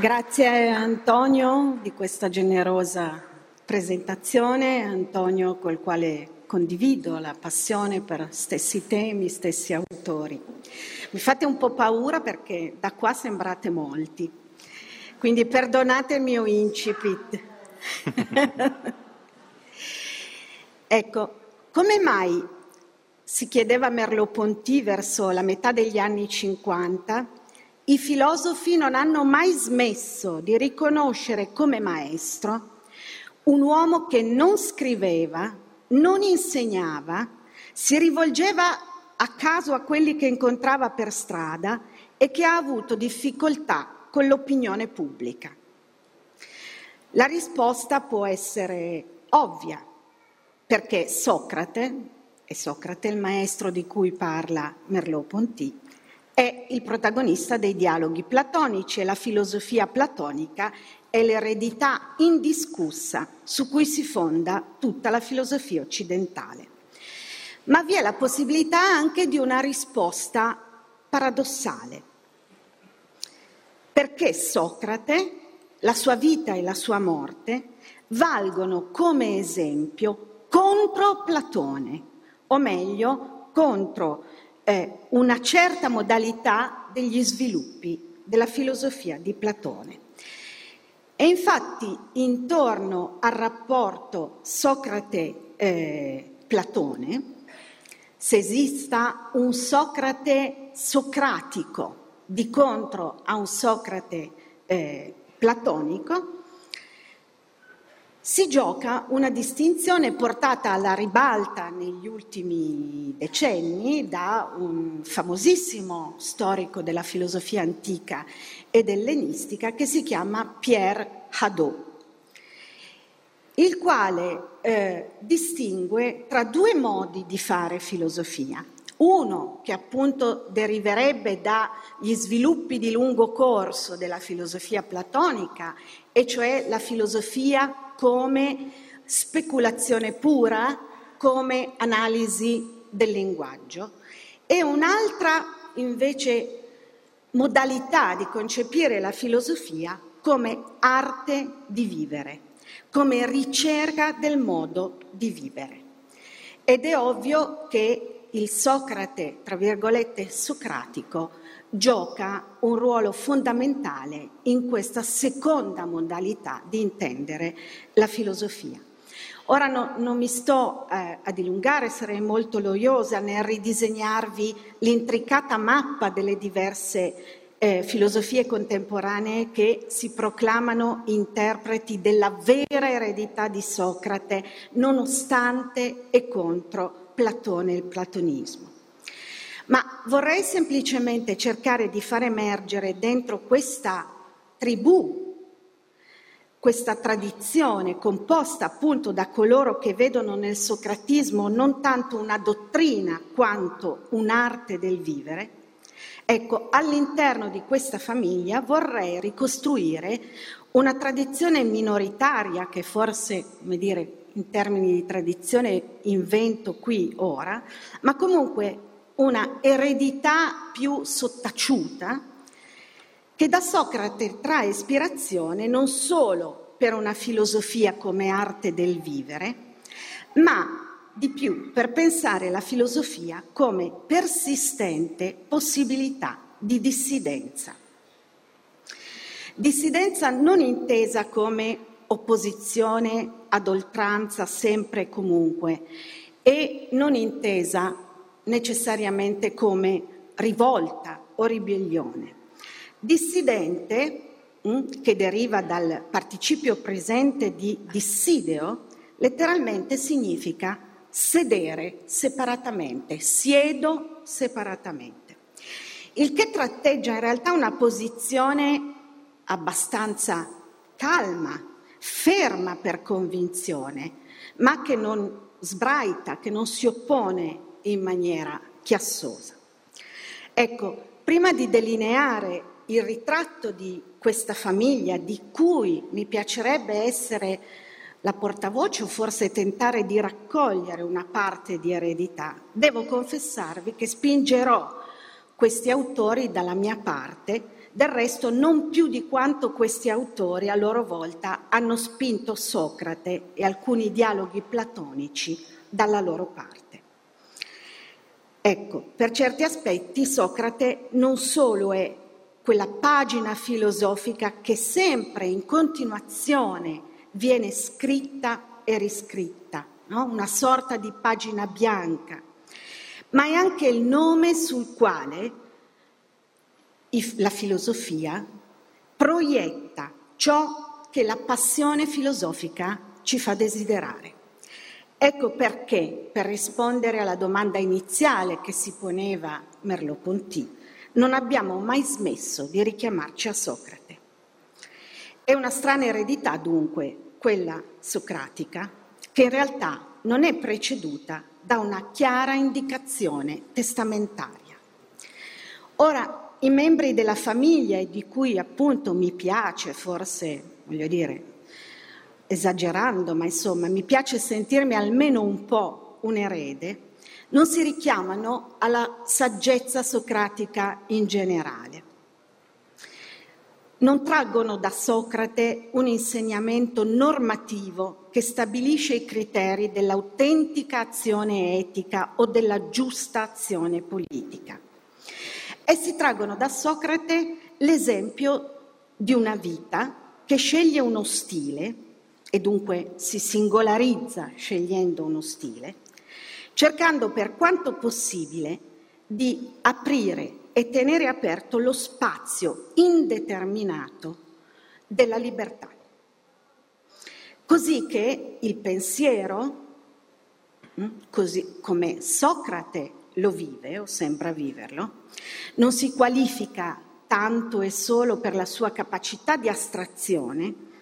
Grazie Antonio di questa generosa presentazione, Antonio col quale condivido la passione per stessi temi, stessi autori. Mi fate un po' paura perché da qua sembrate molti, quindi perdonate il mio incipit. ecco, come mai si chiedeva Merleau-Ponty verso la metà degli anni 50, i filosofi non hanno mai smesso di riconoscere come maestro un uomo che non scriveva, non insegnava, si rivolgeva a caso a quelli che incontrava per strada e che ha avuto difficoltà con l'opinione pubblica. La risposta può essere ovvia, perché Socrate, e Socrate il maestro di cui parla Merleau-Ponty, è il protagonista dei dialoghi platonici e la filosofia platonica è l'eredità indiscussa su cui si fonda tutta la filosofia occidentale. Ma vi è la possibilità anche di una risposta paradossale, perché Socrate, la sua vita e la sua morte valgono come esempio contro Platone, o meglio contro eh, una certa modalità degli sviluppi della filosofia di Platone. E infatti intorno al rapporto Socrate-Platone, eh, se esista un Socrate socratico di contro a un Socrate eh, platonico, si gioca una distinzione portata alla ribalta negli ultimi decenni da un famosissimo storico della filosofia antica ed ellenistica che si chiama Pierre Hadot, il quale eh, distingue tra due modi di fare filosofia. Uno che appunto deriverebbe dagli sviluppi di lungo corso della filosofia platonica, e cioè la filosofia come speculazione pura, come analisi del linguaggio, e un'altra invece modalità di concepire la filosofia come arte di vivere, come ricerca del modo di vivere. Ed è ovvio che il Socrate, tra virgolette, socratico, gioca un ruolo fondamentale in questa seconda modalità di intendere la filosofia. Ora no, non mi sto eh, a dilungare, sarei molto noiosa nel ridisegnarvi l'intricata mappa delle diverse eh, filosofie contemporanee che si proclamano interpreti della vera eredità di Socrate, nonostante e contro Platone e il platonismo. Ma vorrei semplicemente cercare di far emergere dentro questa tribù, questa tradizione composta appunto da coloro che vedono nel socratismo non tanto una dottrina quanto un'arte del vivere, ecco, all'interno di questa famiglia vorrei ricostruire una tradizione minoritaria che forse, come dire, in termini di tradizione invento qui ora, ma comunque una eredità più sottaciuta che da Socrate trae ispirazione non solo per una filosofia come arte del vivere, ma di più per pensare la filosofia come persistente possibilità di dissidenza. Dissidenza non intesa come opposizione ad oltranza sempre e comunque e non intesa necessariamente come rivolta o ribellione. Dissidente, mm, che deriva dal participio presente di dissideo, letteralmente significa sedere separatamente, siedo separatamente. Il che tratteggia in realtà una posizione abbastanza calma, ferma per convinzione, ma che non sbraita, che non si oppone in maniera chiassosa. Ecco, prima di delineare il ritratto di questa famiglia di cui mi piacerebbe essere la portavoce o forse tentare di raccogliere una parte di eredità, devo confessarvi che spingerò questi autori dalla mia parte del resto non più di quanto questi autori a loro volta hanno spinto Socrate e alcuni dialoghi platonici dalla loro parte. Ecco, per certi aspetti Socrate non solo è quella pagina filosofica che sempre in continuazione viene scritta e riscritta, no? una sorta di pagina bianca, ma è anche il nome sul quale la filosofia proietta ciò che la passione filosofica ci fa desiderare. Ecco perché, per rispondere alla domanda iniziale che si poneva Merleau-Ponty, non abbiamo mai smesso di richiamarci a Socrate. È una strana eredità, dunque, quella socratica, che in realtà non è preceduta da una chiara indicazione testamentaria. Ora, i membri della famiglia, di cui appunto mi piace, forse, voglio dire, esagerando, ma insomma, mi piace sentirmi almeno un po' un erede, non si richiamano alla saggezza socratica in generale. Non traggono da Socrate un insegnamento normativo che stabilisce i criteri dell'autentica azione etica o della giusta azione politica. Essi traggono da Socrate l'esempio di una vita che sceglie uno stile e dunque si singolarizza scegliendo uno stile, cercando per quanto possibile di aprire e tenere aperto lo spazio indeterminato della libertà. Così che il pensiero, mm, così come Socrate lo vive o sembra viverlo, non si qualifica tanto e solo per la sua capacità di astrazione,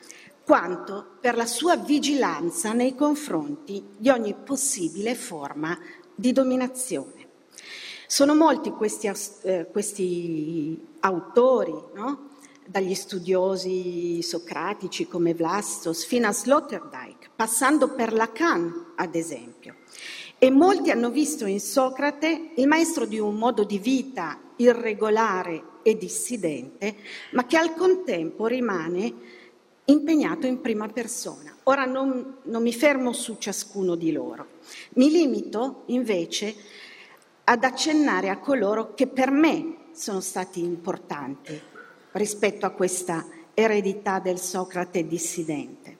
quanto per la sua vigilanza nei confronti di ogni possibile forma di dominazione. Sono molti questi, eh, questi autori, no? dagli studiosi socratici come Vlastos fino a Sloterdijk, passando per Lacan, ad esempio. E molti hanno visto in Socrate il maestro di un modo di vita irregolare e dissidente, ma che al contempo rimane impegnato in prima persona. Ora non, non mi fermo su ciascuno di loro, mi limito invece ad accennare a coloro che per me sono stati importanti rispetto a questa eredità del Socrate dissidente.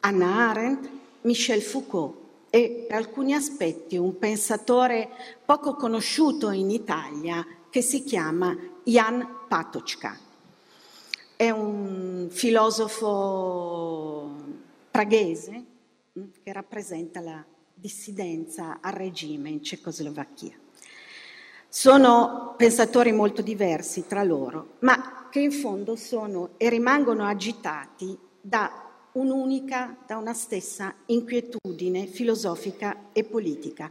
Anna Arendt, Michel Foucault e per alcuni aspetti un pensatore poco conosciuto in Italia che si chiama Jan Patočka è un filosofo praghese mm, che rappresenta la dissidenza al regime in Cecoslovacchia. Sono pensatori molto diversi tra loro, ma che in fondo sono e rimangono agitati da un'unica, da una stessa inquietudine filosofica e politica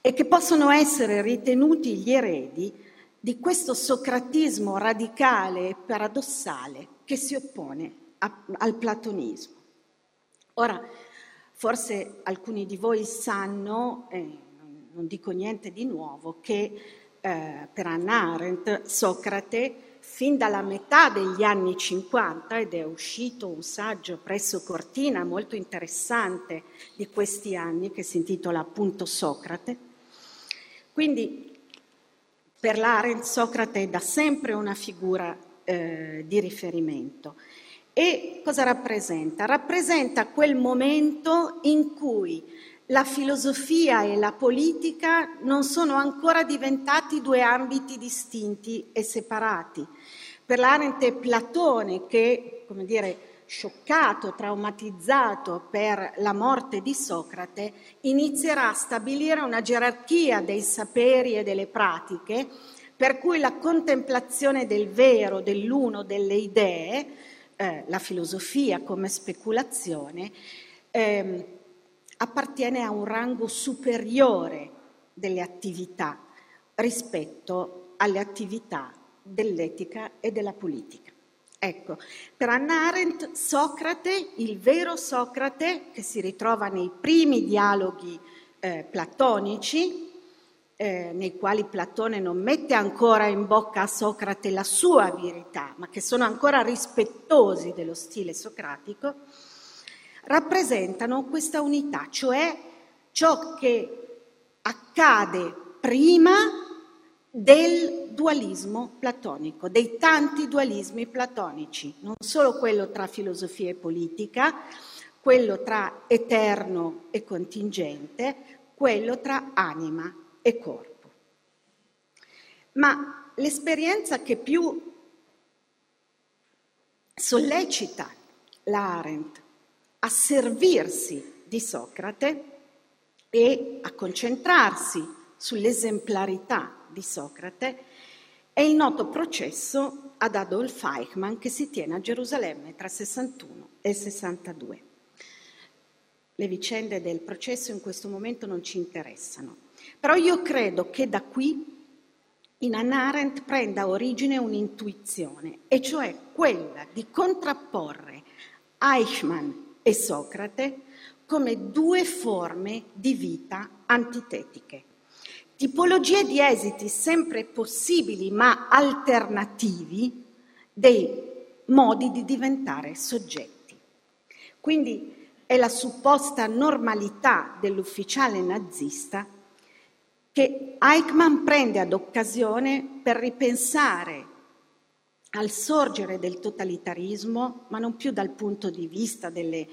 e che possono essere ritenuti gli eredi di questo socratismo radicale e paradossale che si oppone a, al platonismo. Ora, forse alcuni di voi sanno, eh, non dico niente di nuovo, che eh, per Anna Arendt Socrate fin dalla metà degli anni 50 ed è uscito un saggio presso Cortina molto interessante di questi anni che si intitola appunto Socrate. Quindi per l'Arendt Socrate è da sempre una figura eh, di riferimento. E cosa rappresenta? Rappresenta quel momento in cui la filosofia e la politica non sono ancora diventati due ambiti distinti e separati. Per l'Arendt è Platone che, come dire, scioccato, traumatizzato per la morte di Socrate, inizierà a stabilire una gerarchia dei saperi e delle pratiche per cui la contemplazione del vero, dell'uno, delle idee, eh, la filosofia come speculazione, eh, appartiene a un rango superiore delle attività rispetto alle attività dell'etica e della politica. Ecco, per Anna Arendt Socrate, il vero Socrate, che si ritrova nei primi dialoghi eh, platonici, eh, nei quali Platone non mette ancora in bocca a Socrate la sua verità, ma che sono ancora rispettosi dello stile socratico, rappresentano questa unità, cioè ciò che accade prima del dualismo platonico, dei tanti dualismi platonici, non solo quello tra filosofia e politica, quello tra eterno e contingente, quello tra anima e corpo. Ma l'esperienza che più sollecita l'Arendt a servirsi di Socrate e a concentrarsi sull'esemplarità di Socrate è il noto processo ad Adolf Eichmann che si tiene a Gerusalemme tra il 61 e il 62. Le vicende del processo in questo momento non ci interessano, però io credo che da qui in Hannah Arendt prenda origine un'intuizione, e cioè quella di contrapporre Eichmann e Socrate come due forme di vita antitetiche. Tipologie di esiti sempre possibili ma alternativi dei modi di diventare soggetti. Quindi è la supposta normalità dell'ufficiale nazista che Eichmann prende ad occasione per ripensare al sorgere del totalitarismo, ma non più dal punto di vista delle,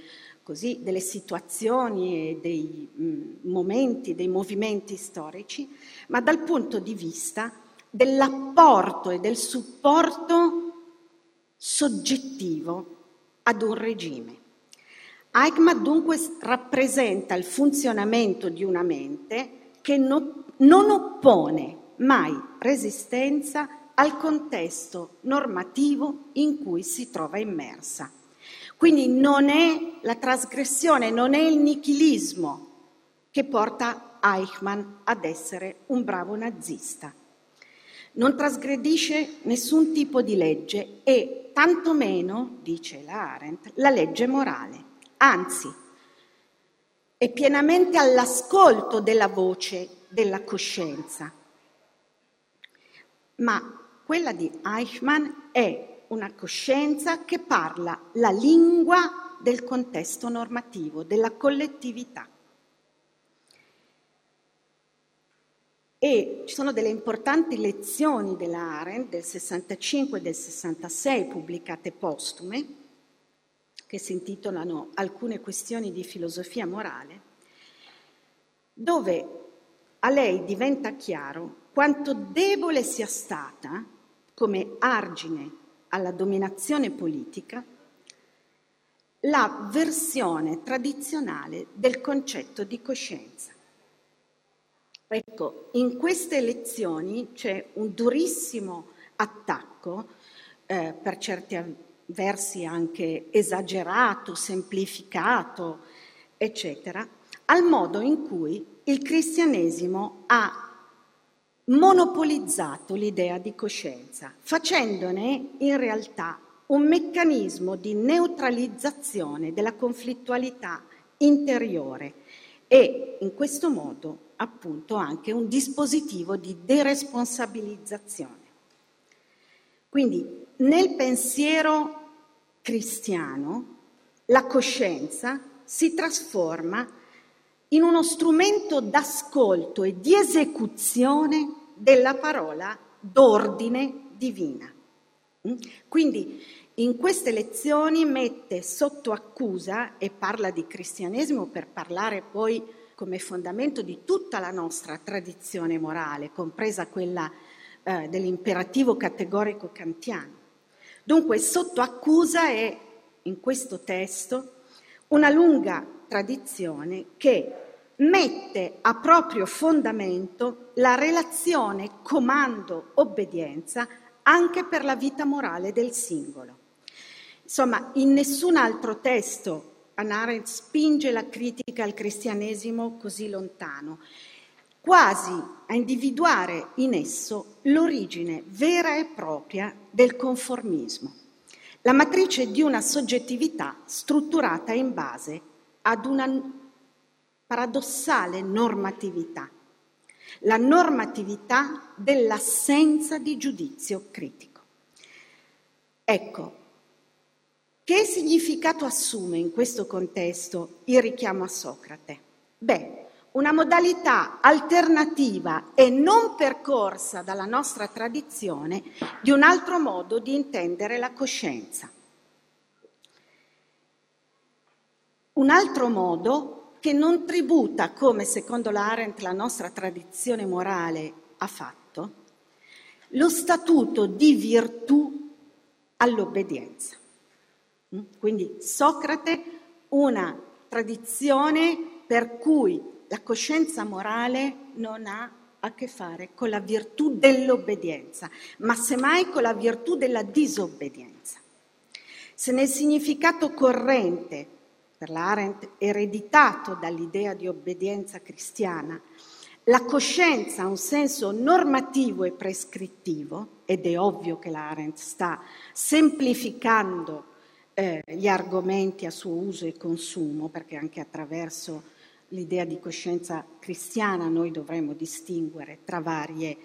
così, delle situazioni e dei mh, mm, momenti, dei movimenti storici, ma dal punto di vista dell'apporto e del supporto soggettivo ad un regime. Eichmann dunque rappresenta il funzionamento di una mente che no, non oppone mai resistenza al contesto normativo in cui si trova immersa. Quindi non è la trasgressione, non è il nichilismo che porta Eichmann ad essere un bravo nazista. Non trasgredisce nessun tipo di legge e tantomeno, dice la Arendt, la legge morale. Anzi, è pienamente all'ascolto della voce della coscienza. Ma quella di Eichmann è una coscienza che parla la lingua del contesto normativo, della collettività. E ci sono delle importanti lezioni della Arendt del 65 e del 66 pubblicate postume, che si intitolano Alcune questioni di filosofia morale, dove a lei diventa chiaro quanto debole sia stata come argine alla dominazione politica la versione tradizionale del concetto di coscienza. Ecco, in queste lezioni c'è un durissimo attacco eh, per certi versi anche esagerato, semplificato, eccetera, al modo in cui il cristianesimo ha monopolizzato l'idea di coscienza, facendone in realtà un meccanismo di neutralizzazione della conflittualità interiore e in questo modo appunto anche un dispositivo di deresponsabilizzazione. Quindi nel pensiero cristiano, la coscienza si trasforma in uno strumento d'ascolto e di esecuzione della parola d'ordine divina. Mm? Quindi in queste lezioni mette sotto accusa e parla di cristianesimo per parlare poi come fondamento di tutta la nostra tradizione morale, compresa quella eh, dell'imperativo categorico kantiano. Dunque sotto accusa è in questo testo una lunga tradizione che mette a proprio fondamento la relazione comando-obbedienza anche per la vita morale del singolo. Insomma, in nessun altro testo Hannah spinge la critica al cristianesimo così lontano quasi a individuare in esso l'origine vera e propria del conformismo, la matrice di una soggettività strutturata in base ad una paradossale normatività. la normatività dell'assenza di giudizio critico. Ecco, che significato assume in questo contesto il richiamo a Socrate? Beh, una modalità alternativa e non percorsa dalla nostra tradizione di un altro modo di intendere la coscienza. Un altro modo che non tributa, come secondo l'Arendt la nostra tradizione morale ha fatto, lo statuto di virtù all'obbedienza. Mm? Quindi Socrate, una tradizione per cui la coscienza morale non ha a che fare con la virtù dell'obbedienza, ma semmai con la virtù della disobbedienza. Se nel significato corrente, per l'Arendt ereditato dall'idea di obbedienza cristiana, la coscienza ha un senso normativo e prescrittivo, ed è ovvio che l'Arendt sta semplificando eh, gli argomenti a suo uso e consumo, perché anche attraverso l'idea di coscienza cristiana noi dovremmo distinguere tra varie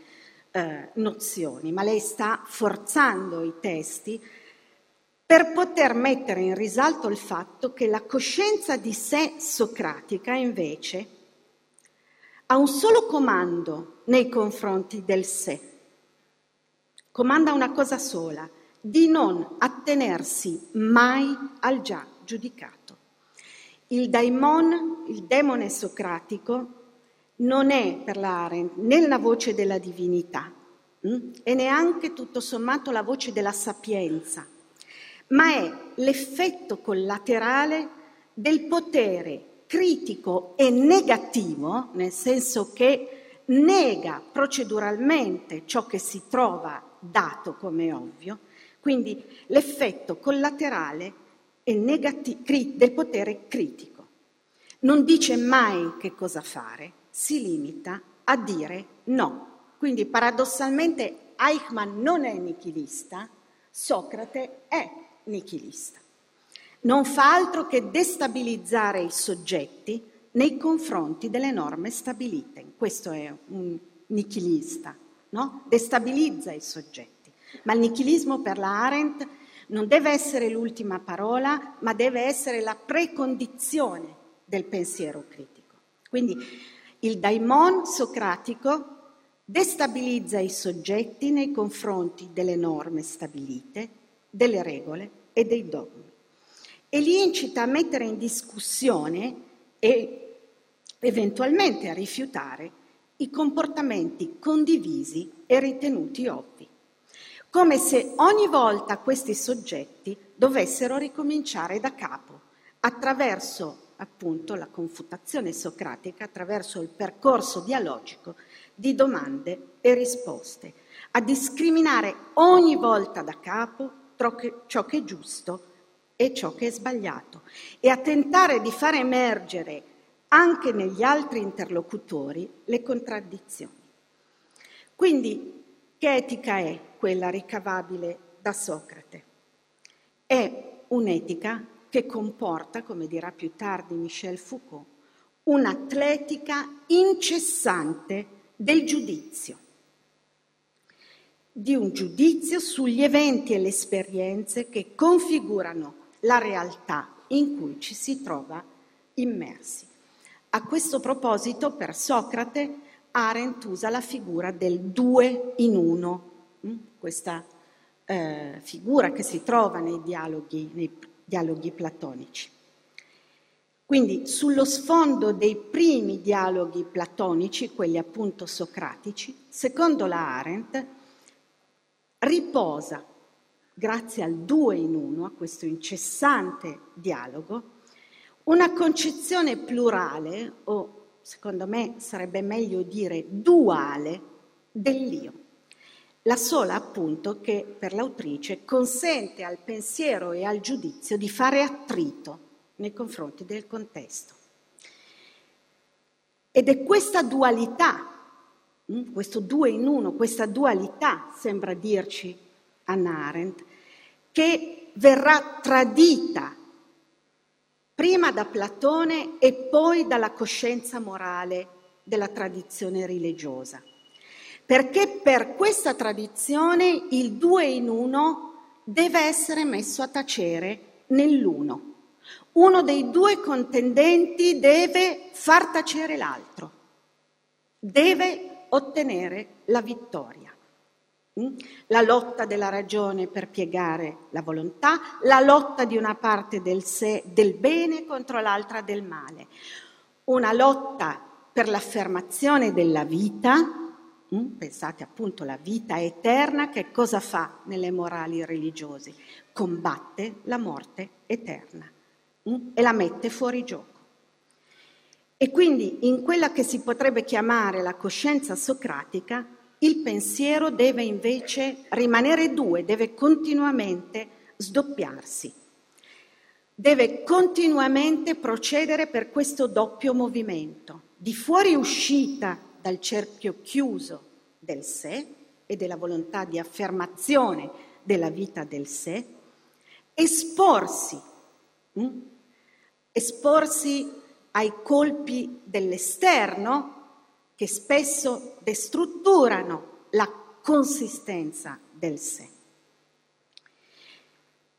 eh, nozioni, ma lei sta forzando i testi per poter mettere in risalto il fatto che la coscienza di sé socratica invece ha un solo comando nei confronti del sé. Comanda una cosa sola, di non attenersi mai al già giudicato. Il daimon, il demone socratico, non è per l'Arendt né la voce della divinità mh? Hm? e neanche tutto sommato la voce della sapienza, ma è l'effetto collaterale del potere critico e negativo, nel senso che nega proceduralmente ciò che si trova dato come ovvio, quindi l'effetto collaterale negati- del potere critico. Non dice mai che cosa fare, si limita a dire no. Quindi paradossalmente Eichmann non è nichilista, Socrate è nichilista. Non fa altro che destabilizzare i soggetti nei confronti delle norme stabilite. Questo è un nichilista, no? Destabilizza i soggetti. Ma il nichilismo per la Arendt non deve essere l'ultima parola, ma deve essere la precondizione del pensiero critico. Quindi il daimon socratico destabilizza i soggetti nei confronti delle norme stabilite, delle regole e dei dogmi. E li incita a mettere in discussione e eventualmente a rifiutare i comportamenti condivisi e ritenuti ovvi come se ogni volta questi soggetti dovessero ricominciare da capo, attraverso appunto la confutazione socratica, attraverso il percorso dialogico di domande e risposte, a discriminare ogni volta da capo ciò che è giusto e ciò che è sbagliato e a tentare di far emergere anche negli altri interlocutori le contraddizioni. Quindi che etica è quella ricavabile da Socrate? È un'etica che comporta, come dirà più tardi Michel Foucault, un'atletica incessante del giudizio, di un giudizio sugli eventi e le esperienze che configurano la realtà in cui ci si trova immersi. A questo proposito, per Socrate, Arendt usa la figura del due in uno, mm? questa eh, figura che si trova nei dialoghi, nei dialoghi platonici. Quindi sullo sfondo dei primi dialoghi platonici, quelli appunto socratici, secondo la Arendt, riposa, grazie al due in uno, a questo incessante dialogo, una concezione plurale o secondo me sarebbe meglio dire duale, dell'io. La sola appunto che per l'autrice consente al pensiero e al giudizio di fare attrito nei confronti del contesto. Ed è questa dualità, questo due in uno, questa dualità, sembra dirci Anna Arendt, che verrà tradita prima da Platone e poi dalla coscienza morale della tradizione religiosa. Perché per questa tradizione il due in uno deve essere messo a tacere nell'uno. Uno dei due contendenti deve far tacere l'altro, deve ottenere la vittoria. Mm? La lotta della ragione per piegare la volontà, la lotta di una parte del sé, del bene contro l'altra del male. Una lotta per l'affermazione della vita, mm? pensate appunto alla vita eterna, che cosa fa nelle morali religiose? Combatte la morte eterna mm? e la mette fuori gioco. E quindi in quella che si potrebbe chiamare la coscienza socratica, il pensiero deve invece rimanere due, deve continuamente sdoppiarsi, deve continuamente procedere per questo doppio movimento, di fuoriuscita dal cerchio chiuso del sé e della volontà di affermazione della vita del sé, esporsi, hm? esporsi ai colpi dell'esterno che spesso destrutturano la consistenza del sé.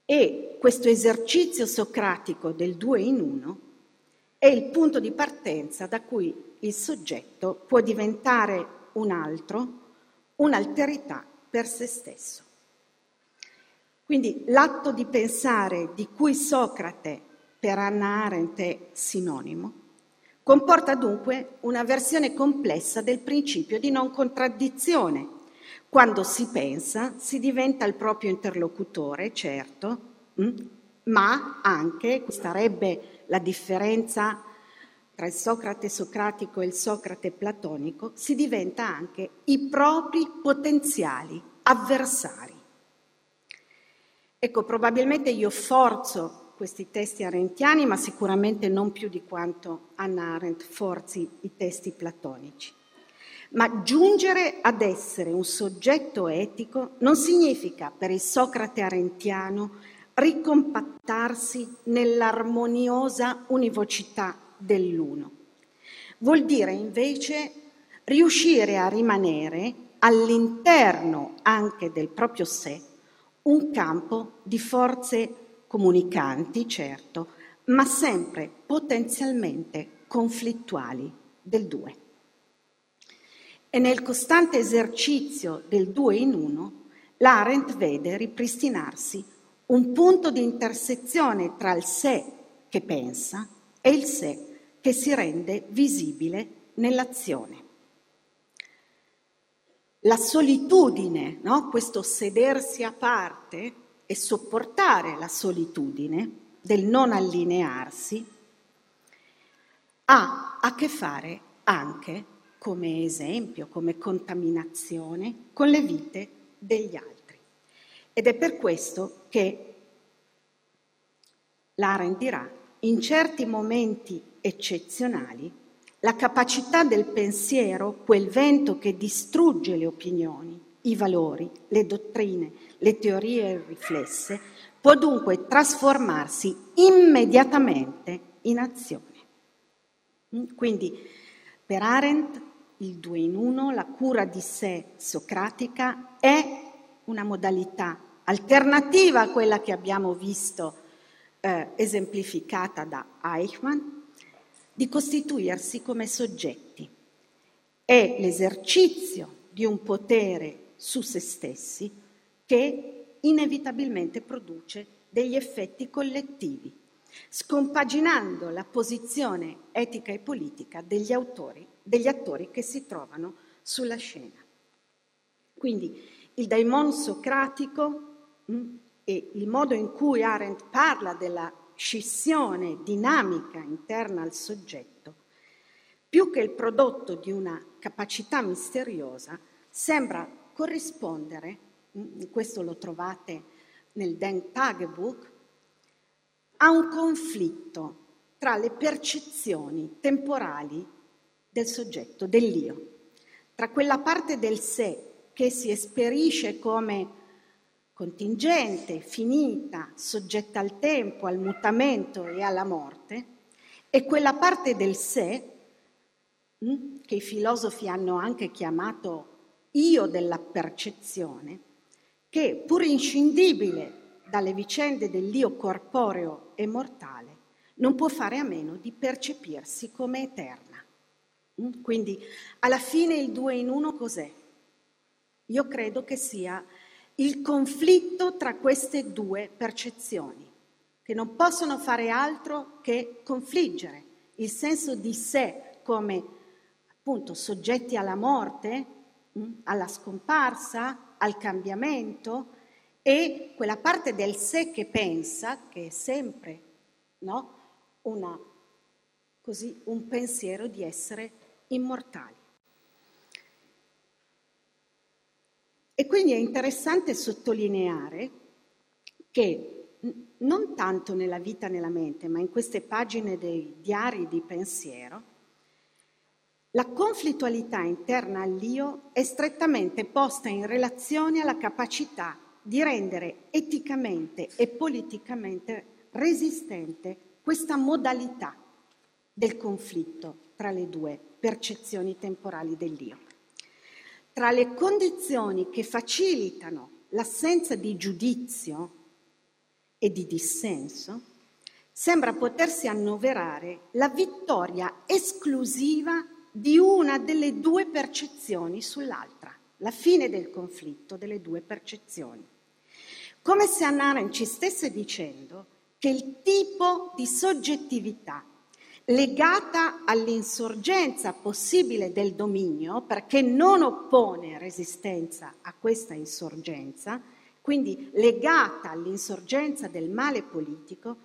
E questo esercizio socratico del due in uno è il punto di partenza da cui il soggetto può diventare un altro, un'alterità per se stesso. Quindi l'atto di pensare di cui Socrate per Anna Arendt è sinonimo Comporta dunque una versione complessa del principio di non contraddizione. Quando si pensa si diventa il proprio interlocutore, certo, mm, ma anche, sarebbe la differenza tra il Socrate socratico e il Socrate platonico, si diventa anche i propri potenziali avversari. Ecco, probabilmente io forzo questi testi arentiani, ma sicuramente non più di quanto Anna Arendt forzi i testi platonici. Ma giungere ad essere un soggetto etico non significa per il Socrate arentiano ricompattarsi nell'armoniosa univocità dell'uno. Vuol dire invece riuscire a rimanere all'interno anche del proprio sé un campo di forze comunicanti, certo, ma sempre potenzialmente conflittuali del due. E nel costante esercizio del due in uno, l'Arendt vede ripristinarsi un punto di intersezione tra il sé che pensa e il sé che si rende visibile nell'azione. La solitudine, no? questo sedersi a parte, e sopportare la solitudine del non allinearsi ha a che fare anche come esempio, come contaminazione con le vite degli altri. Ed è per questo che Laren dirà, in certi momenti eccezionali, la capacità del pensiero, quel vento che distrugge le opinioni, i valori, le dottrine, le teorie riflesse, può dunque trasformarsi immediatamente in azione. Mm? Quindi per Arendt il due in uno, la cura di sé socratica, è una modalità alternativa a quella che abbiamo visto eh, esemplificata da Eichmann, di costituirsi come soggetti. È l'esercizio di un potere su se stessi che inevitabilmente produce degli effetti collettivi, scompaginando la posizione etica e politica degli autori, degli attori che si trovano sulla scena. Quindi il daimon socratico mm, e il modo in cui Arendt parla della scissione dinamica interna al soggetto, più che il prodotto di una capacità misteriosa, sembra corrispondere, mm, questo lo trovate nel Den Tagebuch, a un conflitto tra le percezioni temporali del soggetto, dell'io, tra quella parte del sé che si esperisce come contingente, finita, soggetta al tempo, al mutamento e alla morte, e quella parte del sé hm, che i filosofi hanno anche chiamato io della percezione, che pur inscindibile dalle vicende dell'io corporeo e mortale, non può fare a meno di percepirsi come eterna. Hm? Quindi alla fine il due in uno cos'è? Io credo che sia il conflitto tra queste due percezioni, che non possono fare altro che confliggere il senso di sé come appunto soggetti alla morte, alla scomparsa, al cambiamento e quella parte del sé che pensa, che è sempre no, una, così, un pensiero di essere immortali. E quindi è interessante sottolineare che non tanto nella vita nella mente, ma in queste pagine dei diari di pensiero, la conflittualità interna all'io è strettamente posta in relazione alla capacità di rendere eticamente e politicamente resistente questa modalità del conflitto tra le due percezioni temporali dell'io. Tra le condizioni che facilitano l'assenza di giudizio e di dissenso, sembra potersi annoverare la vittoria esclusiva di una delle due percezioni sull'altra, la fine del conflitto delle due percezioni. Come se Anna ci stesse dicendo che il tipo di soggettività legata all'insorgenza possibile del dominio, perché non oppone resistenza a questa insorgenza, quindi legata all'insorgenza del male politico,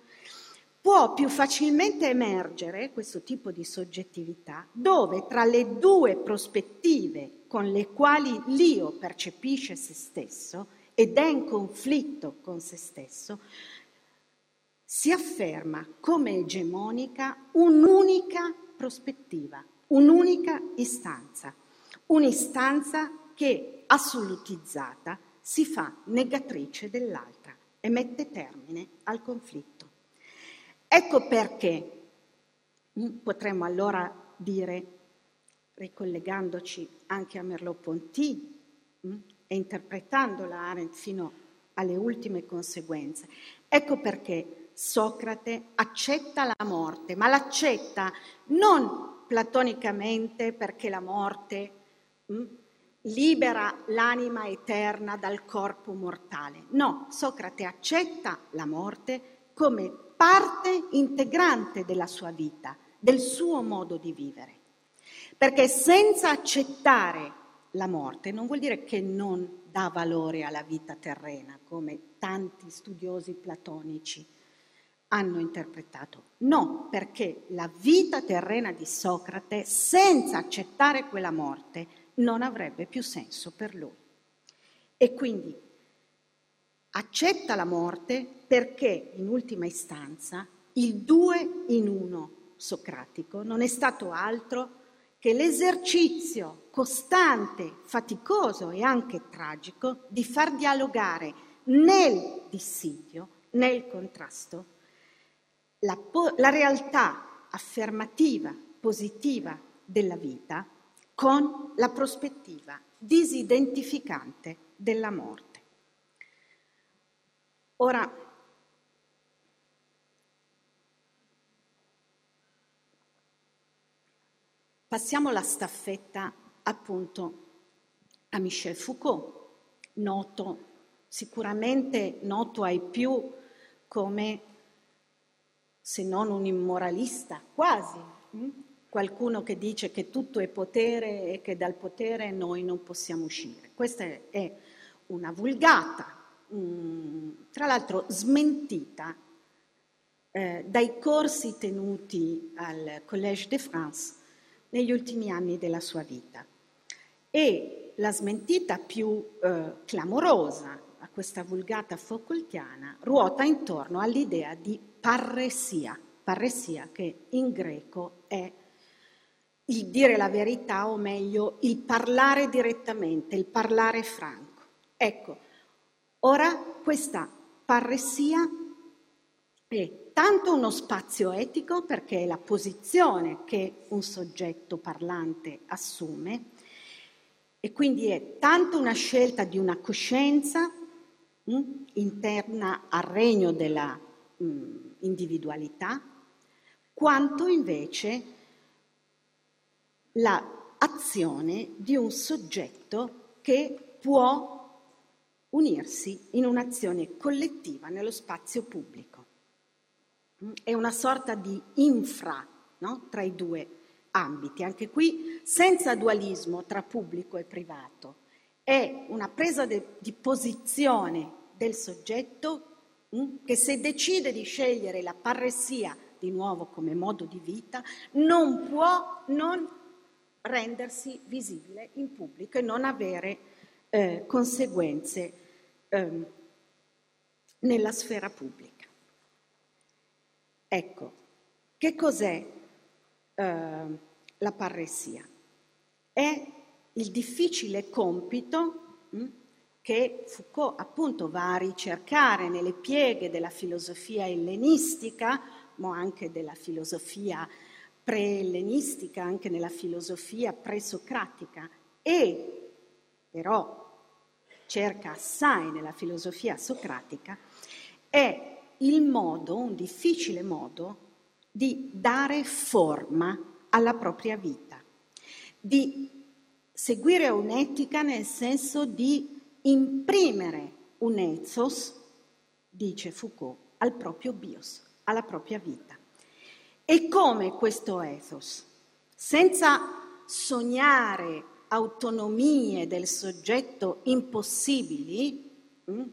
può più facilmente emergere questo tipo di soggettività dove tra le due prospettive con le quali l'io percepisce se stesso ed è in conflitto con se stesso, si afferma come egemonica un'unica prospettiva, un'unica istanza, un'istanza che assolutizzata si fa negatrice dell'altra e mette termine al conflitto. Ecco perché mm, potremmo allora dire, ricollegandoci anche a Merleau-Ponty mm, e interpretando la Arendt fino alle ultime conseguenze, ecco perché Socrate accetta la morte, ma l'accetta non platonicamente perché la morte mh, hm, libera l'anima eterna dal corpo mortale. No, Socrate accetta la morte come parte integrante della sua vita, del suo modo di vivere. Perché senza accettare la morte non vuol dire che non dà valore alla vita terrena, come tanti studiosi platonici hanno interpretato. No, perché la vita terrena di Socrate, senza accettare quella morte, non avrebbe più senso per lui. E quindi accetta la morte perché, in ultima istanza, il due in uno socratico non è stato altro che l'esercizio costante, faticoso e anche tragico di far dialogare nel dissidio, nel contrasto, la, la realtà affermativa, positiva della vita con la prospettiva disidentificante della morte. Ora, passiamo la staffetta appunto a Michel Foucault, noto, sicuramente noto ai più come se non un immoralista, quasi, hm? qualcuno che dice che tutto è potere e che dal potere noi non possiamo uscire. Questa è una vulgata, tra l'altro smentita eh, dai corsi tenuti al Collège de France negli ultimi anni della sua vita. E la smentita più eh, clamorosa a questa vulgata Foucaultiana ruota intorno all'idea di parresia, parresia che in greco è il dire la verità o meglio il parlare direttamente, il parlare franco. Ecco, ora questa parresia è tanto uno spazio etico perché è la posizione che un soggetto parlante assume e quindi è tanto una scelta di una coscienza mh, mm, interna al regno della mh, mm, individualità, quanto invece l'azione di un soggetto che può unirsi in un'azione collettiva nello spazio pubblico. È una sorta di infra no? tra i due ambiti, anche qui senza dualismo tra pubblico e privato. È una presa de- di posizione del soggetto mh, che se decide di scegliere la parressia di nuovo come modo di vita, non può non rendersi visibile in pubblico e non avere eh, conseguenze eh, nella sfera pubblica. Ecco, che cos'è eh, la parressia? È il difficile compito mh, hm, che Foucault appunto va a ricercare nelle pieghe della filosofia ellenistica, ma anche della filosofia pre-ellenistica, anche nella filosofia pre-socratica e però cerca assai nella filosofia socratica, è il modo, un difficile modo, di dare forma alla propria vita, di seguire un'etica nel senso di imprimere un ethos, dice Foucault, al proprio bios, alla propria vita. E come questo ethos, senza sognare autonomie del soggetto impossibili mh, mm,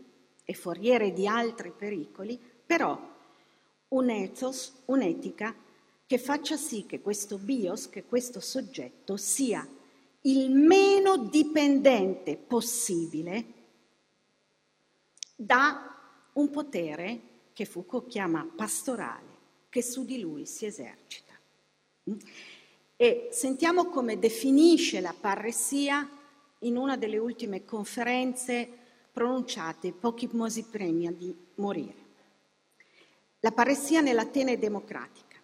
e foriere di altri pericoli, però un ethos, un'etica che faccia sì che questo bios, che questo soggetto sia il meno dipendente possibile da un potere che Foucault chiama pastorale, che su di lui si esercita. E sentiamo come definisce la parressia in una delle ultime conferenze pronunciate pochi mesi prima di morire. La parressia nell'Atene democratica,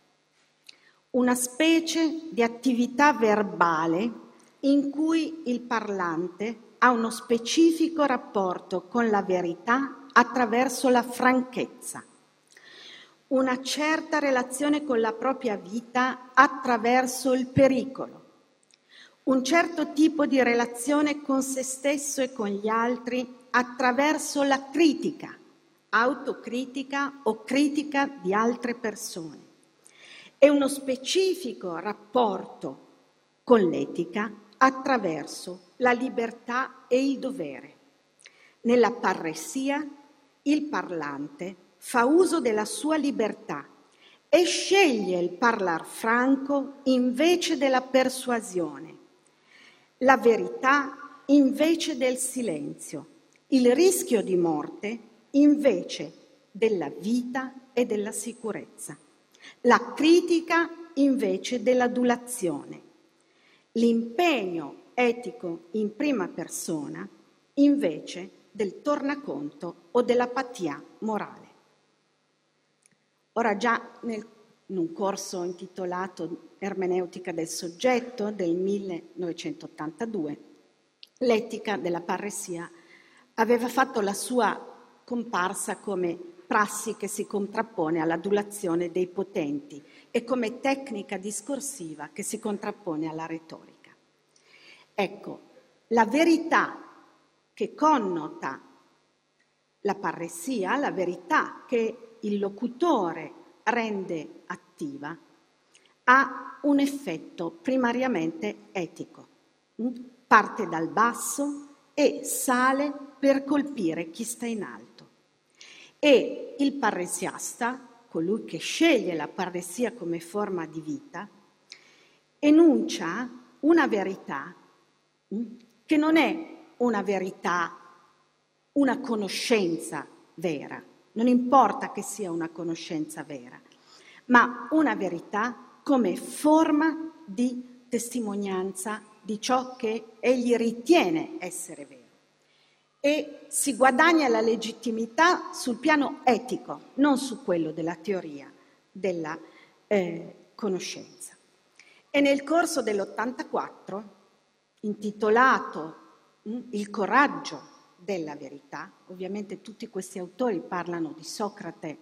una specie di attività verbale in cui il parlante ha uno specifico rapporto con la verità attraverso la franchezza una certa relazione con la propria vita attraverso il pericolo, un certo tipo di relazione con se stesso e con gli altri attraverso la critica, autocritica o critica di altre persone e uno specifico rapporto con l'etica attraverso la libertà e il dovere. Nella parressia il parlante fa uso della sua libertà e sceglie il parlar franco invece della persuasione, la verità invece del silenzio, il rischio di morte invece della vita e della sicurezza, la critica invece dell'adulazione, l'impegno etico in prima persona invece del tornaconto o dell'apatia morale. Ora già nel, in un corso intitolato Ermeneutica del soggetto del 1982, l'etica della parressia aveva fatto la sua comparsa come prassi che si contrappone all'adulazione dei potenti e come tecnica discorsiva che si contrappone alla retorica. Ecco, la verità che connota la parressia, la verità che il locutore rende attiva, ha un effetto primariamente etico. Mm? Parte dal basso e sale per colpire chi sta in alto. E il parresiasta, colui che sceglie la parresia come forma di vita, enuncia una verità mm? che non è una verità, una conoscenza vera, non importa che sia una conoscenza vera, ma una verità come forma di testimonianza di ciò che egli ritiene essere vero. e si guadagna la legittimità sul piano etico, non su quello della teoria della eh, conoscenza. E nel corso dell'84, intitolato mm, Il coraggio della verità, ovviamente tutti questi autori parlano di Socrate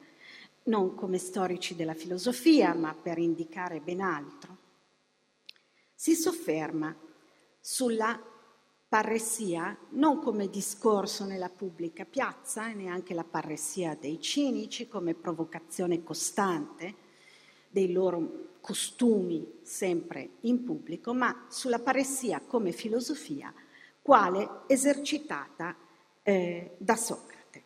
non come storici della filosofia, ma per indicare ben altro, si sofferma sulla parressia non come discorso nella pubblica piazza e neanche la parressia dei cinici come provocazione costante dei loro costumi sempre in pubblico, ma sulla parressia come filosofia quale esercitata eh, da Socrate.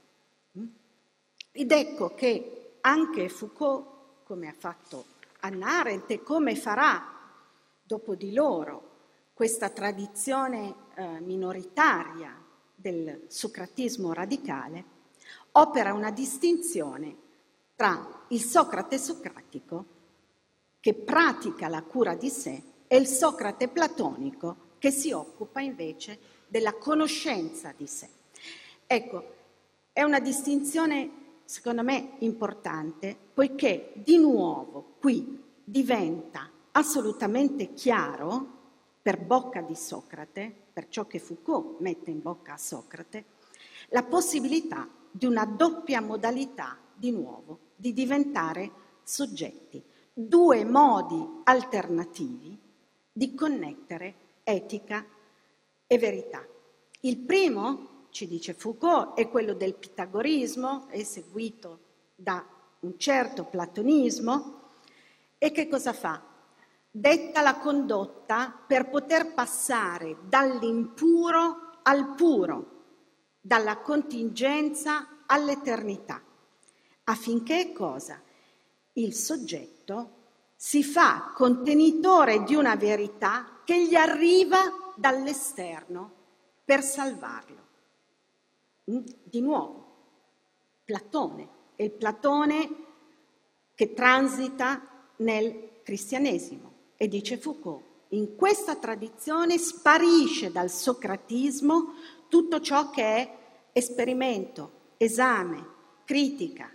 Ed ecco che anche Foucault, come ha fatto Anna Arendt e come farà dopo di loro questa tradizione eh, minoritaria del socratismo radicale, opera una distinzione tra il Socrate socratico, che pratica la cura di sé, e il Socrate platonico, che si occupa invece della conoscenza di sé. Ecco, è una distinzione secondo me importante, poiché di nuovo qui diventa assolutamente chiaro per bocca di Socrate, per ciò che Foucault mette in bocca a Socrate, la possibilità di una doppia modalità, di nuovo, di diventare soggetti, due modi alternativi di connettere etica e verità. Il primo, ci dice Foucault, è quello del pitagorismo, è seguito da un certo platonismo, e che cosa fa? detta la condotta per poter passare dall'impuro al puro, dalla contingenza all'eternità, affinché cosa? Il soggetto si fa contenitore di una verità che gli arriva dall'esterno per salvarlo. Di nuovo, Platone, è il Platone che transita nel cristianesimo. E dice Foucault, in questa tradizione sparisce dal socratismo tutto ciò che è esperimento, esame, critica,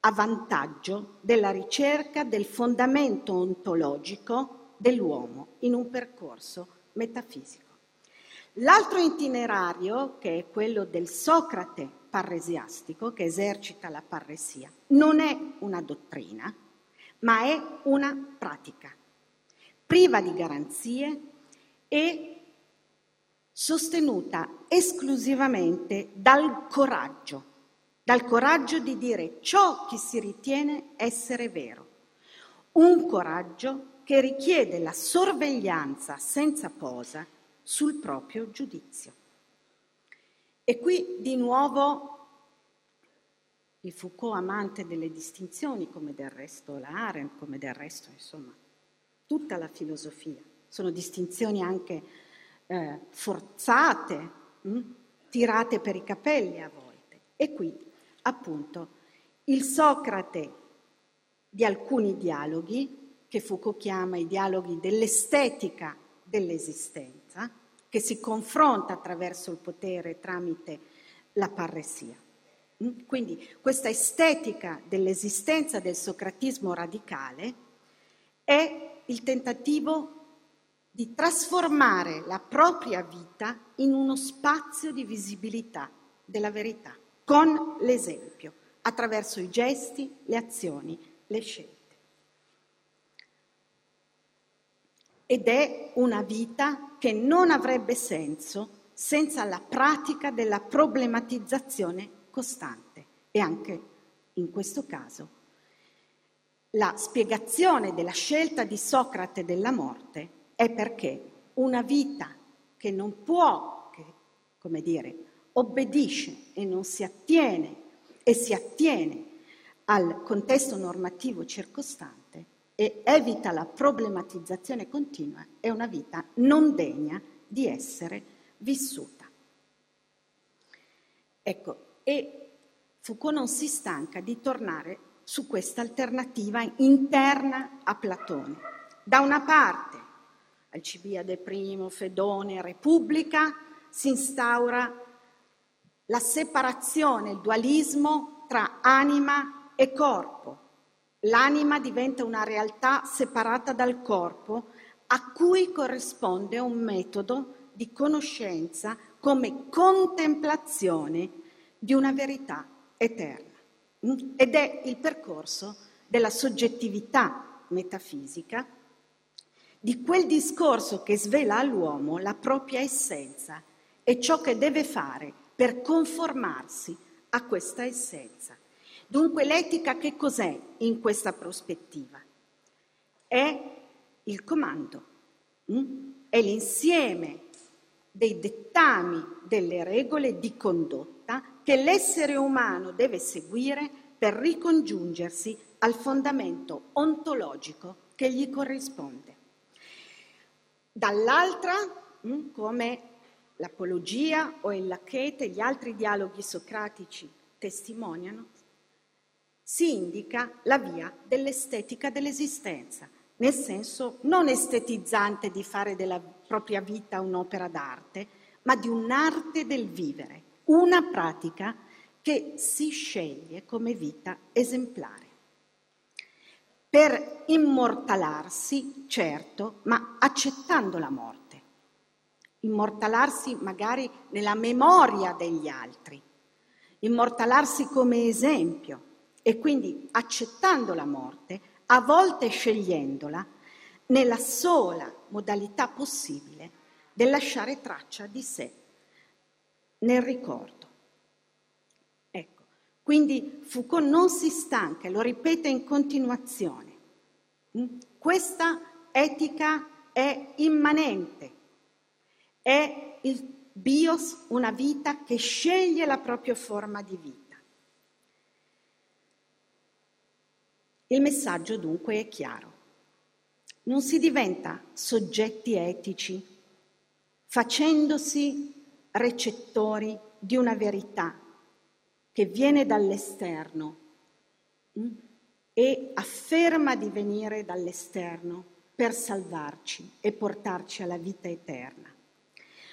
a vantaggio della ricerca del fondamento ontologico dell'uomo in un percorso metafisico. L'altro itinerario, che è quello del Socrate parresiastico, che esercita la parresia, non è una dottrina, ma è una pratica, priva di garanzie e sostenuta esclusivamente dal coraggio, dal coraggio di dire ciò che si ritiene essere vero, un coraggio che richiede la sorveglianza senza posa sul proprio giudizio. E qui di nuovo il Foucault amante delle distinzioni, come del resto la come del resto, insomma, tutta la filosofia. Sono distinzioni anche eh, forzate, mh? Hm, tirate per i capelli a volte. E qui, appunto, il Socrate di alcuni dialoghi, che Foucault chiama i dialoghi dell'estetica dell'esistenza, che si confronta attraverso il potere tramite la parresia. Mm? Quindi questa estetica dell'esistenza del socratismo radicale è il tentativo di trasformare la propria vita in uno spazio di visibilità della verità, con l'esempio, attraverso i gesti, le azioni, le scelte. Ed è una vita che non avrebbe senso senza la pratica della problematizzazione costante. E anche in questo caso la spiegazione della scelta di Socrate della morte è perché una vita che non può, che, come dire, obbedisce e non si attiene e si attiene al contesto normativo circostante e evita la problematizzazione continua, è una vita non degna di essere vissuta. Ecco, e Foucault non si stanca di tornare su questa alternativa interna a Platone. Da una parte, Alcibiade I, Fedone, Repubblica, si instaura la separazione, il dualismo tra anima e corpo. L'anima diventa una realtà separata dal corpo a cui corrisponde un metodo di conoscenza come contemplazione di una verità eterna. Ed è il percorso della soggettività metafisica, di quel discorso che svela all'uomo la propria essenza e ciò che deve fare per conformarsi a questa essenza. Dunque l'etica che cos'è in questa prospettiva? È il comando, hm? è l'insieme dei dettami delle regole di condotta che l'essere umano deve seguire per ricongiungersi al fondamento ontologico che gli corrisponde. Dall'altra, hm, come l'apologia o il lachete e gli altri dialoghi socratici testimoniano, si indica la via dell'estetica dell'esistenza, nel senso non estetizzante di fare della propria vita un'opera d'arte, ma di un'arte del vivere, una pratica che si sceglie come vita esemplare. Per immortalarsi, certo, ma accettando la morte. Immortalarsi magari nella memoria degli altri, immortalarsi come esempio e quindi accettando la morte, a volte scegliendola nella sola modalità possibile del lasciare traccia di sé nel ricordo. Ecco, quindi Foucault non si stanca, lo ripete in continuazione. Mm? Questa etica è immanente, è il bios, una vita che sceglie la propria forma di vita. Il messaggio dunque è chiaro. Non si diventa soggetti etici facendosi recettori di una verità che viene dall'esterno mm, e afferma di venire dall'esterno per salvarci e portarci alla vita eterna.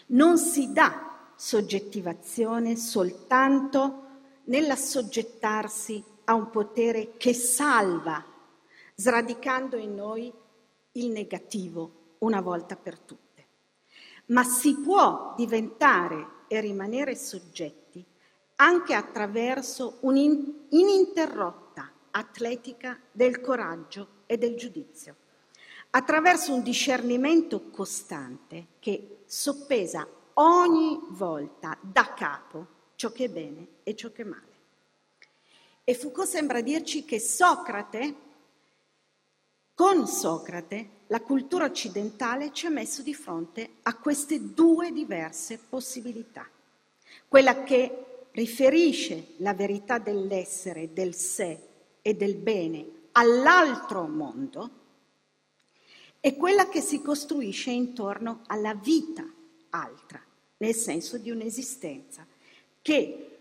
Non si dà soggettivazione soltanto nell'assoggettarsi a un potere che salva, sradicando in noi il negativo una volta per tutte. Ma si può diventare e rimanere soggetti anche attraverso un'ininterrotta atletica del coraggio e del giudizio, attraverso un discernimento costante che soppesa ogni volta da capo ciò che è bene e ciò che è male. E Foucault sembra dirci che Socrate, con Socrate, la cultura occidentale ci ha messo di fronte a queste due diverse possibilità. Quella che riferisce la verità dell'essere, del sé e del bene all'altro mondo e quella che si costruisce intorno alla vita altra, nel senso di un'esistenza che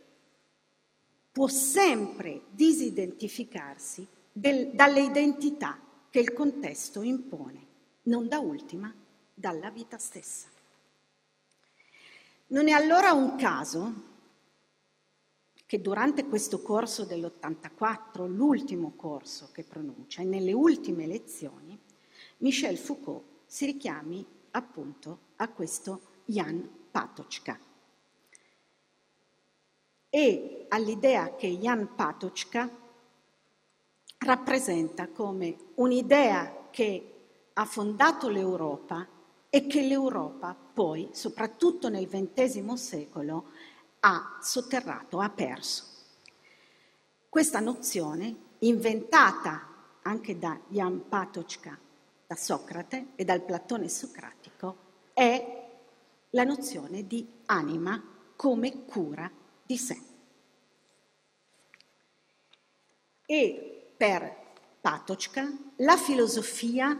può sempre disidentificarsi del, dalle identità che il contesto impone, non da ultima dalla vita stessa. Non è allora un caso che durante questo corso dell'84, l'ultimo corso che pronuncia, e nelle ultime lezioni, Michel Foucault si richiami appunto a questo Jan Patočka, e all'idea che Jan Patočka rappresenta come un'idea che ha fondato l'Europa e che l'Europa poi, soprattutto nel XX secolo, ha sotterrato, ha perso. Questa nozione, inventata anche da Jan Patočka, da Socrate e dal Platone socratico, è la nozione di anima come cura di sé. E per Patočka la filosofia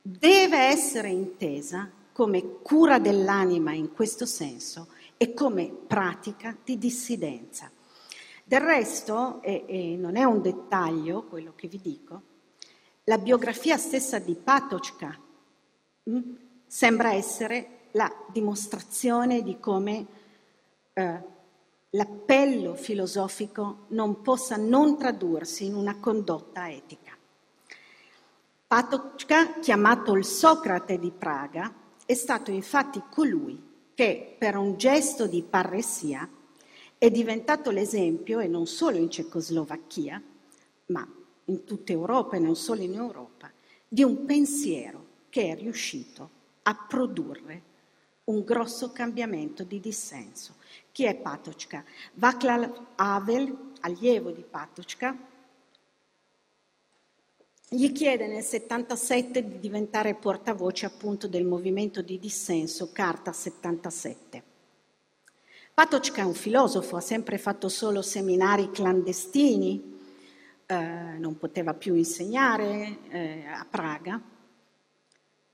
deve essere intesa come cura dell'anima in questo senso e come pratica di dissidenza. Del resto, e, e non è un dettaglio quello che vi dico, la biografia stessa di Patočka mh, mm, sembra essere la dimostrazione di come eh, l'appello filosofico non possa non tradursi in una condotta etica. Patočka, chiamato il Socrate di Praga, è stato infatti colui che per un gesto di parressia è diventato l'esempio, e non solo in Cecoslovacchia, ma in tutta Europa e non solo in Europa, di un pensiero che è riuscito a produrre un grosso cambiamento di dissenso. Chi è Patočka? Václav Havel, allievo di Patočka, gli chiede nel 77 di diventare portavoce appunto del movimento di dissenso Carta 77. Patočka è un filosofo, ha sempre fatto solo seminari clandestini, eh, non poteva più insegnare eh, a Praga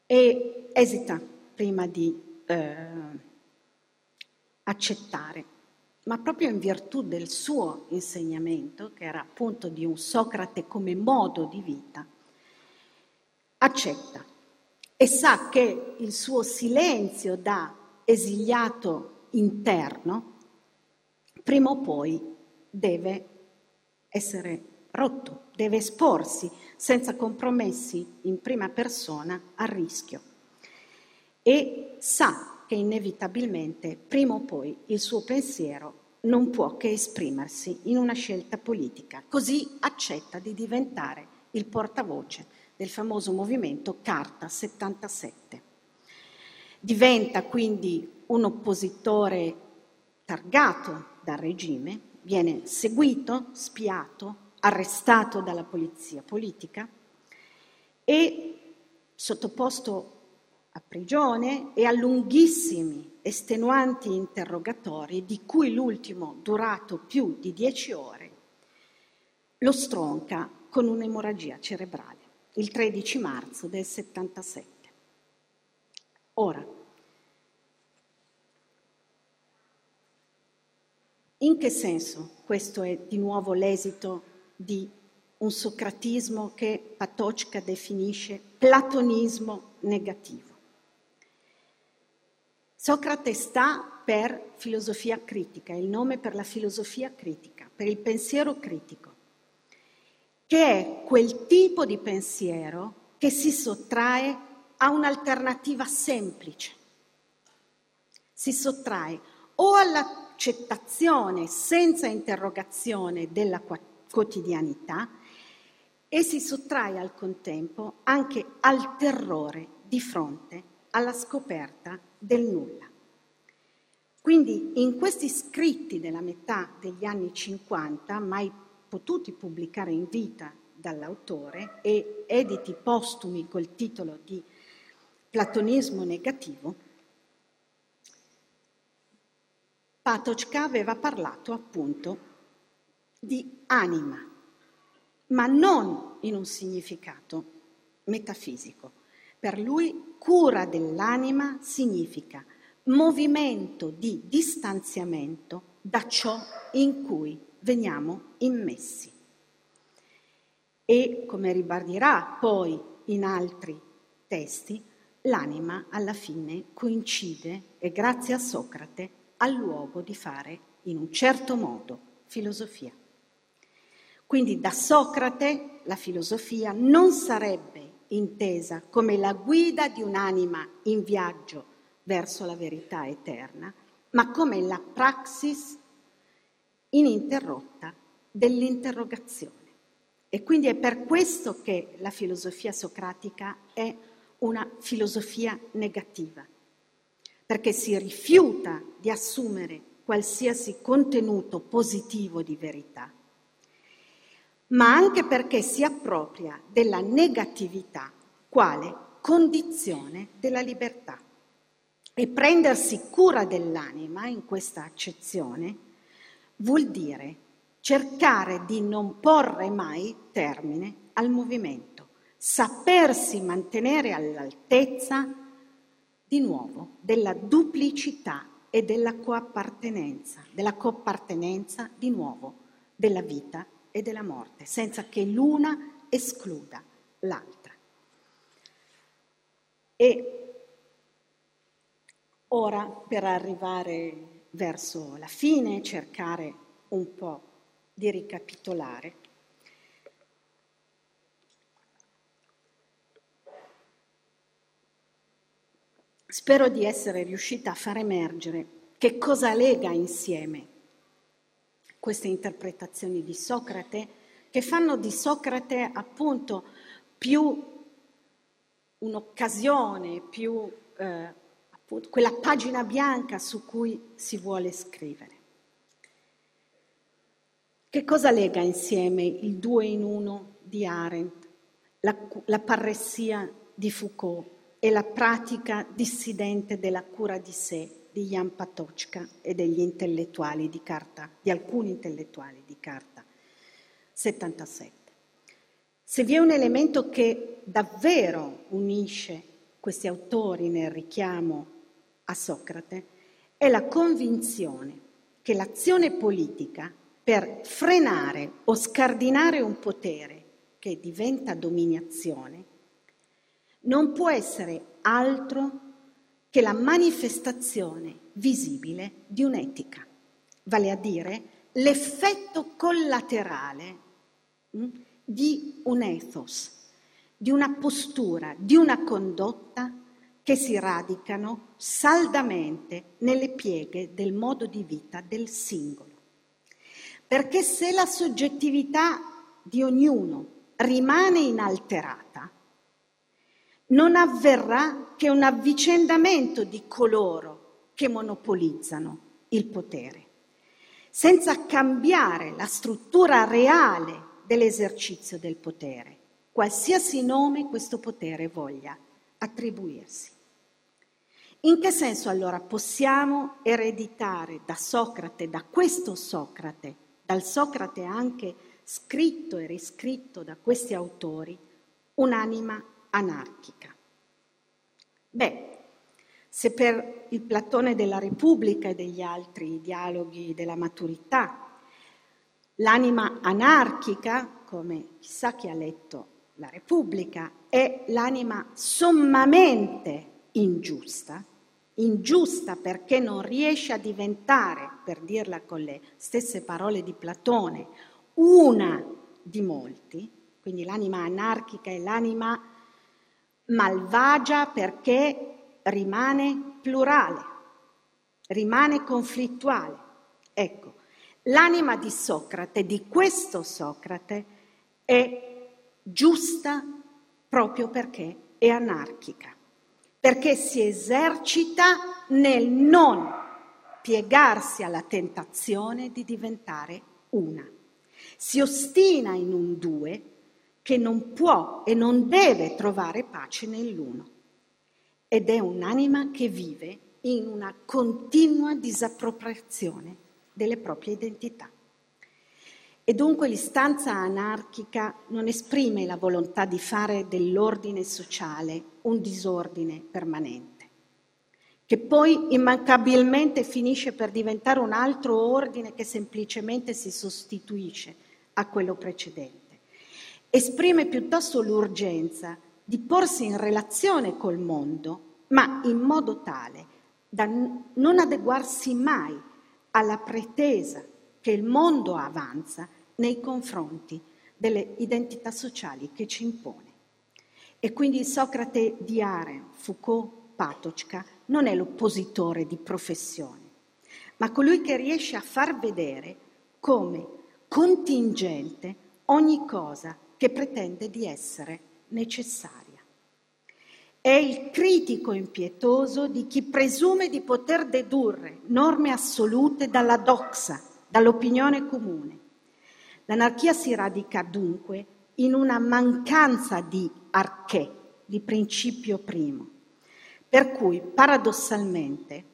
e esita prima di eh, accettare, ma proprio in virtù del suo insegnamento, che era appunto di un Socrate come modo di vita, accetta e sa che il suo silenzio da esiliato interno prima o poi deve essere rotto, deve esporsi senza compromessi in prima persona al rischio. E sa che inevitabilmente prima o poi il suo pensiero non può che esprimersi in una scelta politica. Così accetta di diventare il portavoce del famoso movimento Carta 77. Diventa quindi un oppositore targato dal regime, viene seguito, spiato, arrestato dalla polizia politica e sottoposto a prigione e a lunghissimi, estenuanti interrogatori, di cui l'ultimo durato più di dieci ore, lo stronca con un'emorragia cerebrale il 13 marzo del 77. Ora, in che senso questo è di nuovo l'esito di un socratismo che Patočka definisce platonismo negativo? Socrate sta per filosofia critica, il nome per la filosofia critica, per il pensiero critico, che è quel tipo di pensiero che si sottrae a un'alternativa semplice, si sottrae o all'accettazione senza interrogazione della quotidianità e si sottrae al contempo anche al terrore di fronte alla scoperta del nulla. Quindi in questi scritti della metà degli anni 50, mai potuti pubblicare in vita dall'autore e editi postumi col titolo di Platonismo negativo, Patočka aveva parlato appunto di anima, ma non in un significato metafisico. Per lui cura dell'anima significa movimento di distanziamento da ciò in cui veniamo immessi. E, come ribadirà poi in altri testi, l'anima alla fine coincide, e grazie a Socrate, al luogo di fare in un certo modo filosofia. Quindi da Socrate la filosofia non sarebbe intesa come la guida di un'anima in viaggio verso la verità eterna, ma come la praxis ininterrotta dell'interrogazione. E quindi è per questo che la filosofia socratica è una filosofia negativa, perché si rifiuta di assumere qualsiasi contenuto positivo di verità ma anche perché si appropria della negatività quale condizione della libertà. E prendersi cura dell'anima in questa accezione vuol dire cercare di non porre mai termine al movimento, sapersi mantenere all'altezza di nuovo della duplicità e della coappartenenza, della coappartenenza di nuovo della vita e della morte, senza che l'una escluda l'altra. E ora, per arrivare verso la fine cercare un po' di ricapitolare. Spero di essere riuscita a far emergere che cosa lega insieme queste interpretazioni di Socrate, che fanno di Socrate appunto più un'occasione, più eh, appunto, quella pagina bianca su cui si vuole scrivere. Che cosa lega insieme il due in uno di Arendt, la, la parressia di Foucault e la pratica dissidente della cura di sé di Jan Patočka e degli intellettuali di carta, di alcuni intellettuali di carta 77. Se vi è un elemento che davvero unisce questi autori nel richiamo a Socrate, è la convinzione che l'azione politica per frenare o scardinare un potere che diventa dominazione non può essere altro che la manifestazione visibile di un'etica, vale a dire l'effetto collaterale mm, di un ethos, di una postura, di una condotta che si radicano saldamente nelle pieghe del modo di vita del singolo. Perché se la soggettività di ognuno rimane inalterata, non avverrà che un avvicendamento di coloro che monopolizzano il potere, senza cambiare la struttura reale dell'esercizio del potere, qualsiasi nome questo potere voglia attribuirsi. In che senso allora possiamo ereditare da Socrate, da questo Socrate, dal Socrate anche scritto e riscritto da questi autori, un'anima anarchica. Beh, se per il Platone della Repubblica e degli altri dialoghi della maturità l'anima anarchica, come chissà chi ha letto la Repubblica, è l'anima sommamente ingiusta, ingiusta perché non riesce a diventare, per dirla con le stesse parole di Platone, una di molti, quindi l'anima anarchica è l'anima malvagia perché rimane plurale, rimane conflittuale. Ecco, l'anima di Socrate, di questo Socrate, è giusta proprio perché è anarchica, perché si esercita nel non piegarsi alla tentazione di diventare una. Si ostina in un due che non può e non deve trovare pace nell'uno. Ed è un'anima che vive in una continua disappropriazione delle proprie identità. E dunque l'istanza anarchica non esprime la volontà di fare dell'ordine sociale un disordine permanente, che poi immancabilmente finisce per diventare un altro ordine che semplicemente si sostituisce a quello precedente esprime piuttosto l'urgenza di porsi in relazione col mondo, ma in modo tale da non adeguarsi mai alla pretesa che il mondo avanza nei confronti delle identità sociali che ci impone. E quindi Socrate di Arendt, Foucault, Patočka non è l'oppositore di professione, ma colui che riesce a far vedere come contingente ogni cosa che pretende di essere necessaria. È il critico impietoso di chi presume di poter dedurre norme assolute dalla doxa, dall'opinione comune. L'anarchia si radica dunque in una mancanza di arché, di principio primo, per cui paradossalmente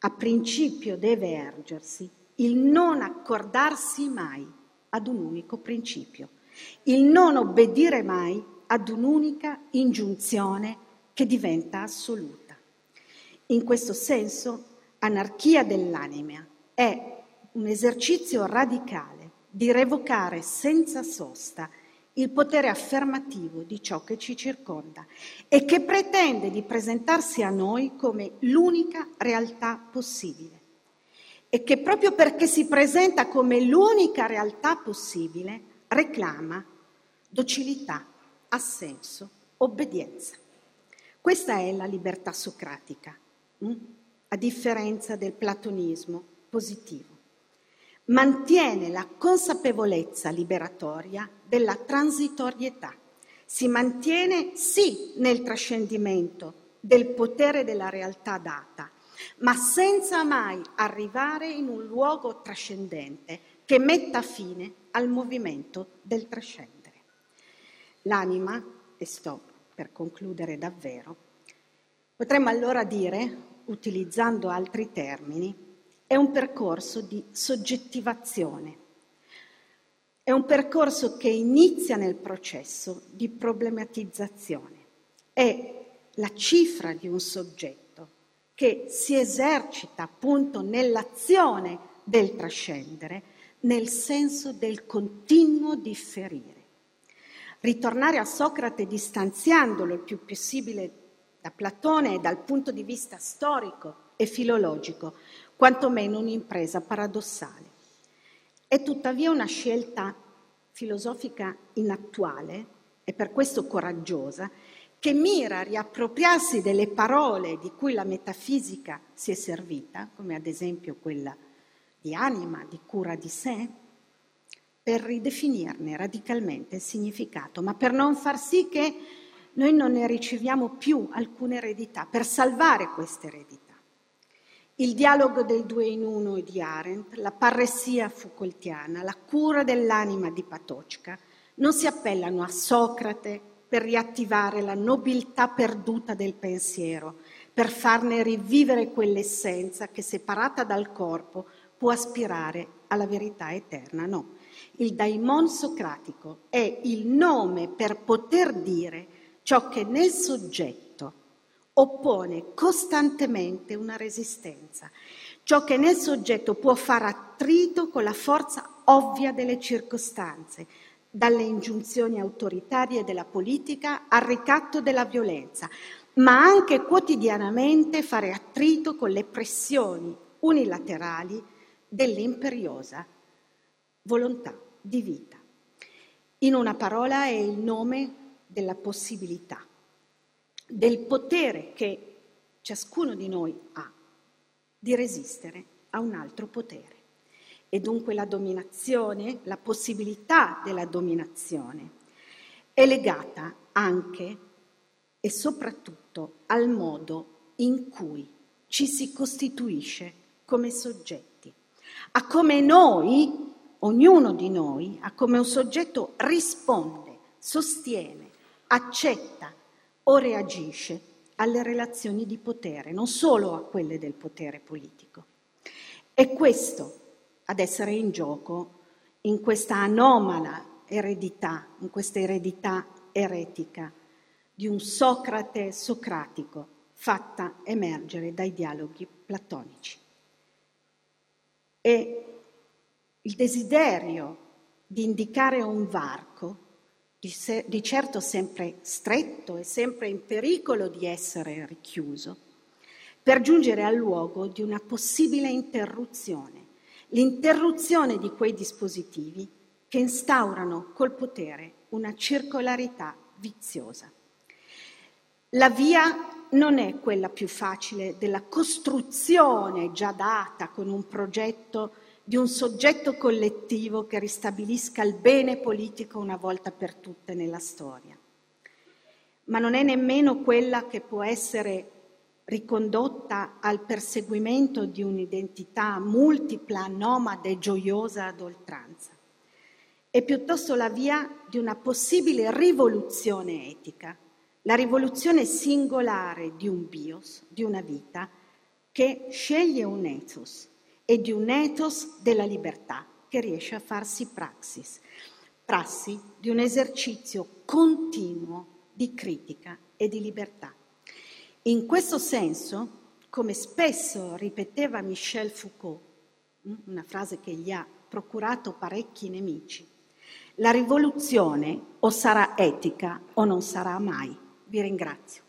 a principio deve ergersi il non accordarsi mai ad un unico principio il non obbedire mai ad un'unica ingiunzione che diventa assoluta. In questo senso, anarchia dell'anima è un esercizio radicale di revocare senza sosta il potere affermativo di ciò che ci circonda e che pretende di presentarsi a noi come l'unica realtà possibile, e che proprio perché si presenta come l'unica realtà possibile, reclama docilità, assenso, obbedienza. Questa è la libertà socratica, hm? a differenza del platonismo positivo. Mantiene la consapevolezza liberatoria della transitorietà. Si mantiene sì nel trascendimento del potere della realtà data, ma senza mai arrivare in un luogo trascendente che metta fine al movimento del trascendere. L'anima, e sto per concludere davvero, potremmo allora dire, utilizzando altri termini, è un percorso di soggettivazione, è un percorso che inizia nel processo di problematizzazione, è la cifra di un soggetto che si esercita appunto nell'azione del trascendere, nel senso del continuo differire. Ritornare a Socrate distanziandolo il più possibile da Platone e dal punto di vista storico e filologico, quantomeno un'impresa paradossale. È tuttavia una scelta filosofica inattuale e per questo coraggiosa, che mira a riappropriarsi delle parole di cui la metafisica si è servita, come ad esempio quella di anima, di cura di sé, per ridefinirne radicalmente il significato, ma per non far sì che noi non ne riceviamo più alcuna eredità, per salvare questa eredità. Il dialogo del due in uno di Arendt, la parressia Foucaultiana, la cura dell'anima di Patočka non si appellano a Socrate, per riattivare la nobiltà perduta del pensiero, per farne rivivere quell'essenza che separata dal corpo può aspirare alla verità eterna. No, il daimon socratico è il nome per poter dire ciò che nel soggetto oppone costantemente una resistenza, ciò che nel soggetto può far attrito con la forza ovvia delle circostanze, dalle ingiunzioni autoritarie della politica al ricatto della violenza, ma anche quotidianamente fare attrito con le pressioni unilaterali dell'imperiosa volontà di vita. In una parola è il nome della possibilità, del potere che ciascuno di noi ha di resistere a un altro potere e dunque la dominazione, la possibilità della dominazione, è legata anche e soprattutto al modo in cui ci si costituisce come soggetti, a come noi, ognuno di noi, a come un soggetto risponde, sostiene, accetta o reagisce alle relazioni di potere, non solo a quelle del potere politico. È questo ad essere in gioco in questa anomala eredità, in questa eredità eretica di un Socrate socratico fatta emergere dai dialoghi platonici. E il desiderio di indicare un varco, di, se, di certo sempre stretto e sempre in pericolo di essere richiuso, per giungere al luogo di una possibile interruzione l'interruzione di quei dispositivi che instaurano col potere una circolarità viziosa. La via non è quella più facile della costruzione già data con un progetto di un soggetto collettivo che ristabilisca il bene politico una volta per tutte nella storia, ma non è nemmeno quella che può essere ricondotta al perseguimento di un'identità multipla, nomade e gioiosa ad oltranza. È piuttosto la via di una possibile rivoluzione etica, la rivoluzione singolare di un bios, di una vita, che sceglie un ethos e di un ethos della libertà che riesce a farsi praxis, prassi di un esercizio continuo di critica e di libertà. In questo senso, come spesso ripeteva Michel Foucault, mm, una frase che gli ha procurato parecchi nemici, la rivoluzione o sarà etica o non sarà mai. Vi ringrazio.